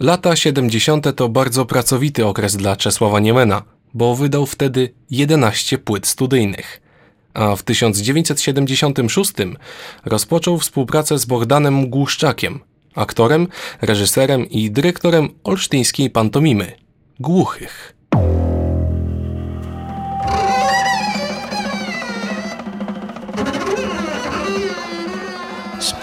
Lata 70. to bardzo pracowity okres dla Czesława Niemena, bo wydał wtedy 11 płyt studyjnych. A w 1976 rozpoczął współpracę z Bogdanem Głuszczakiem, aktorem, reżyserem i dyrektorem olsztyńskiej pantomimy Głuchych.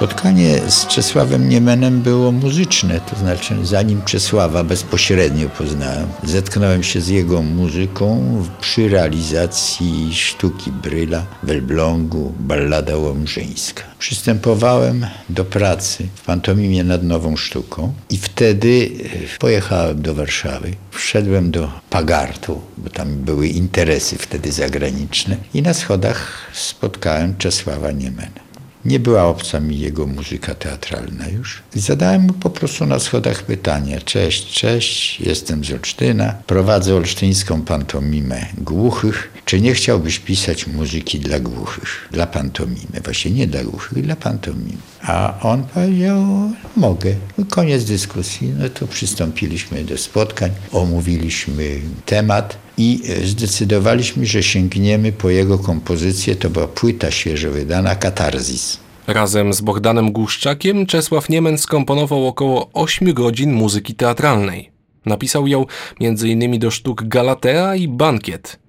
Spotkanie z Czesławem Niemenem było muzyczne, to znaczy zanim Czesława bezpośrednio poznałem, zetknąłem się z jego muzyką przy realizacji sztuki Bryla w Elblągu, Ballada Łomżyńska. Przystępowałem do pracy w pantomimie nad nową sztuką i wtedy e, pojechałem do Warszawy. Wszedłem do Pagartu, bo tam były interesy wtedy zagraniczne i na schodach spotkałem Czesława Niemena. Nie była obca mi jego muzyka teatralna już. I zadałem mu po prostu na schodach pytanie. Cześć, cześć, jestem z Olsztyna, prowadzę olsztyńską pantomimę głuchych. Czy nie chciałbyś pisać muzyki dla głuchych? Dla pantomimy. Właśnie nie dla głuchych, dla pantomimy. A on powiedział, mogę. No, koniec dyskusji. No to przystąpiliśmy do spotkań, omówiliśmy temat i e, zdecydowaliśmy, że sięgniemy po jego kompozycję. To była płyta świeżo wydana, Katarzis. Razem z Bogdanem Głuszczakiem Czesław Niemen skomponował około 8 godzin muzyki teatralnej. Napisał ją m.in. do sztuk Galatea i Bankiet.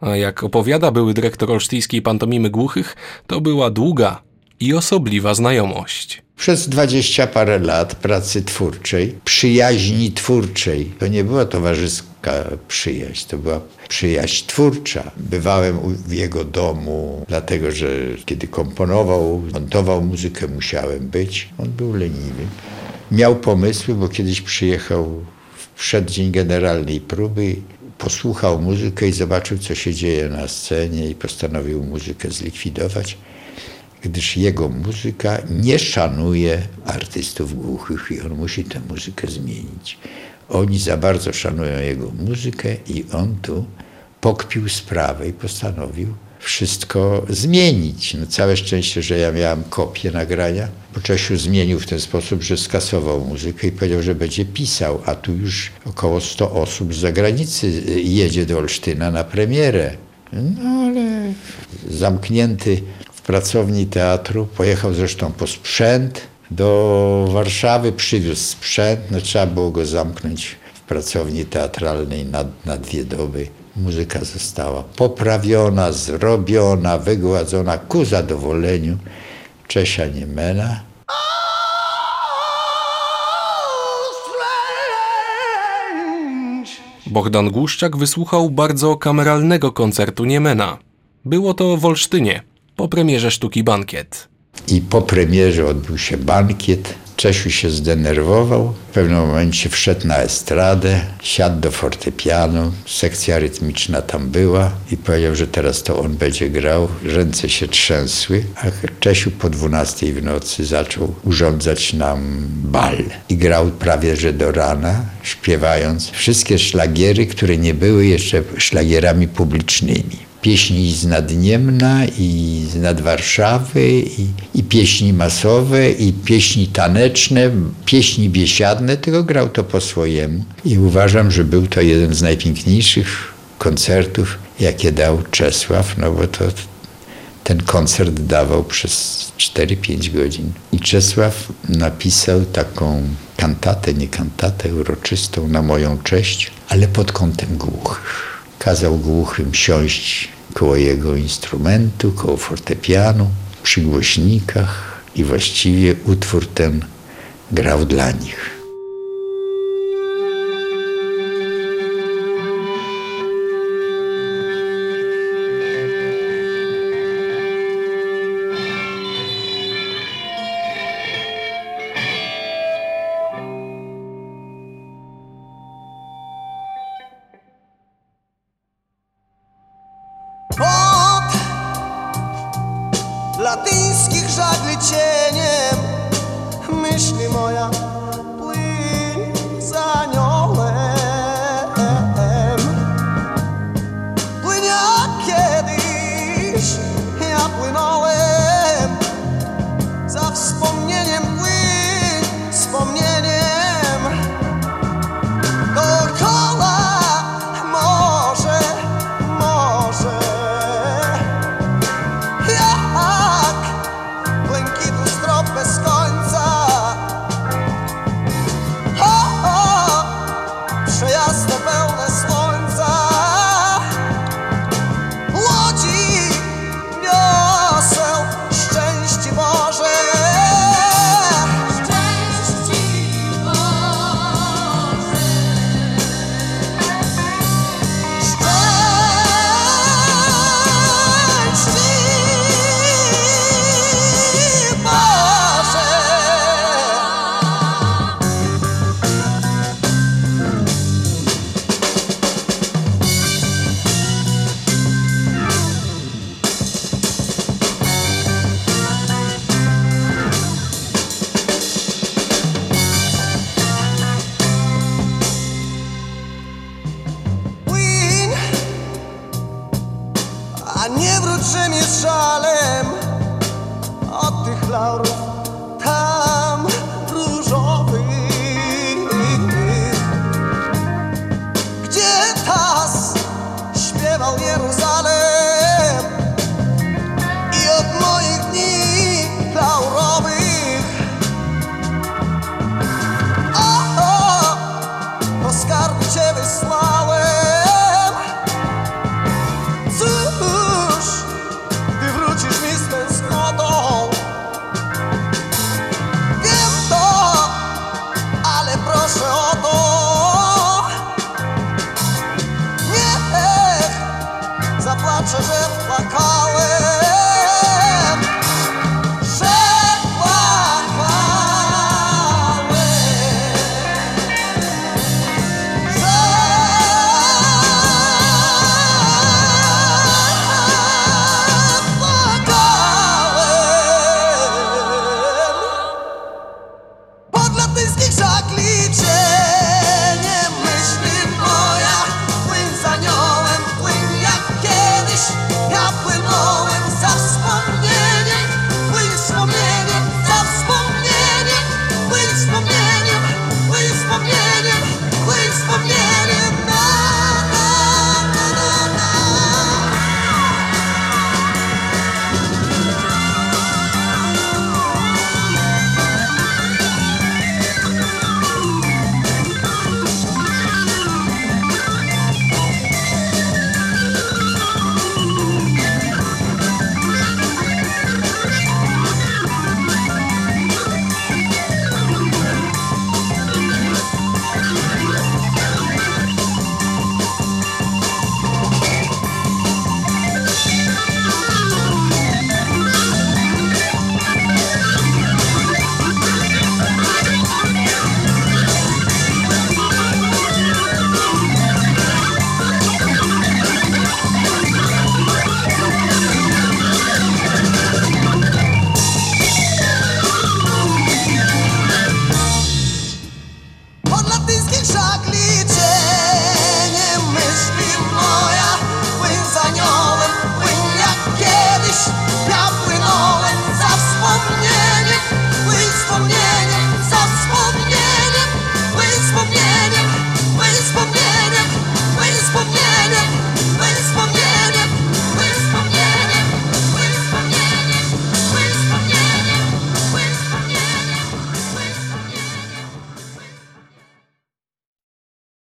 A jak opowiada były dyrektor olsztyńskiej pantomimy głuchych, to była długa i osobliwa znajomość. Przez dwadzieścia parę lat pracy twórczej, przyjaźni twórczej, to nie była towarzyska przyjaźń, to była przyjaźń twórcza. Bywałem w jego domu, dlatego że kiedy komponował, montował muzykę, musiałem być. On był leniwy. Miał pomysły, bo kiedyś przyjechał w przeddzień generalnej próby, posłuchał muzykę i zobaczył, co się dzieje na scenie i postanowił muzykę zlikwidować gdyż jego muzyka nie szanuje artystów głuchych i on musi tę muzykę zmienić. Oni za bardzo szanują jego muzykę i on tu pokpił sprawę i postanowił wszystko zmienić. No całe szczęście, że ja miałem kopię nagrania, bo Czesiu zmienił w ten sposób, że skasował muzykę i powiedział, że będzie pisał, a tu już około 100 osób z zagranicy jedzie do Olsztyna na premierę. No ale zamknięty w pracowni teatru, pojechał zresztą po sprzęt do Warszawy, przywiózł sprzęt, no trzeba było go zamknąć w pracowni teatralnej na, na dwie doby. Muzyka została poprawiona, zrobiona, wygładzona ku zadowoleniu Czesia Niemena. Bogdan Głuszczak wysłuchał bardzo kameralnego koncertu Niemena. Było to w Olsztynie, po premierze sztuki Bankiet. I po premierze odbył się bankiet. Czesiu się zdenerwował. W pewnym momencie wszedł na estradę, siadł do fortepianu, sekcja rytmiczna tam była i powiedział, że teraz to on będzie grał. Ręce się trzęsły, a Czesiu po 12 w nocy zaczął urządzać nam bal. I grał prawie że do rana, śpiewając wszystkie szlagiery, które nie były jeszcze szlagierami publicznymi pieśni z Nadniemna i z nad Warszawy i, i pieśni masowe i pieśni taneczne, pieśni biesiadne, tylko grał to po swojemu. I uważam, że był to jeden z najpiękniejszych koncertów, jakie dał Czesław, no bo to ten koncert dawał przez 4-5 godzin. I Czesław napisał taką kantatę, nie kantatę, uroczystą na moją cześć, ale pod kątem głuchych kazał głuchym siąść koło jego instrumentu, koło fortepianu, przy głośnikach i właściwie utwór ten grał dla nich.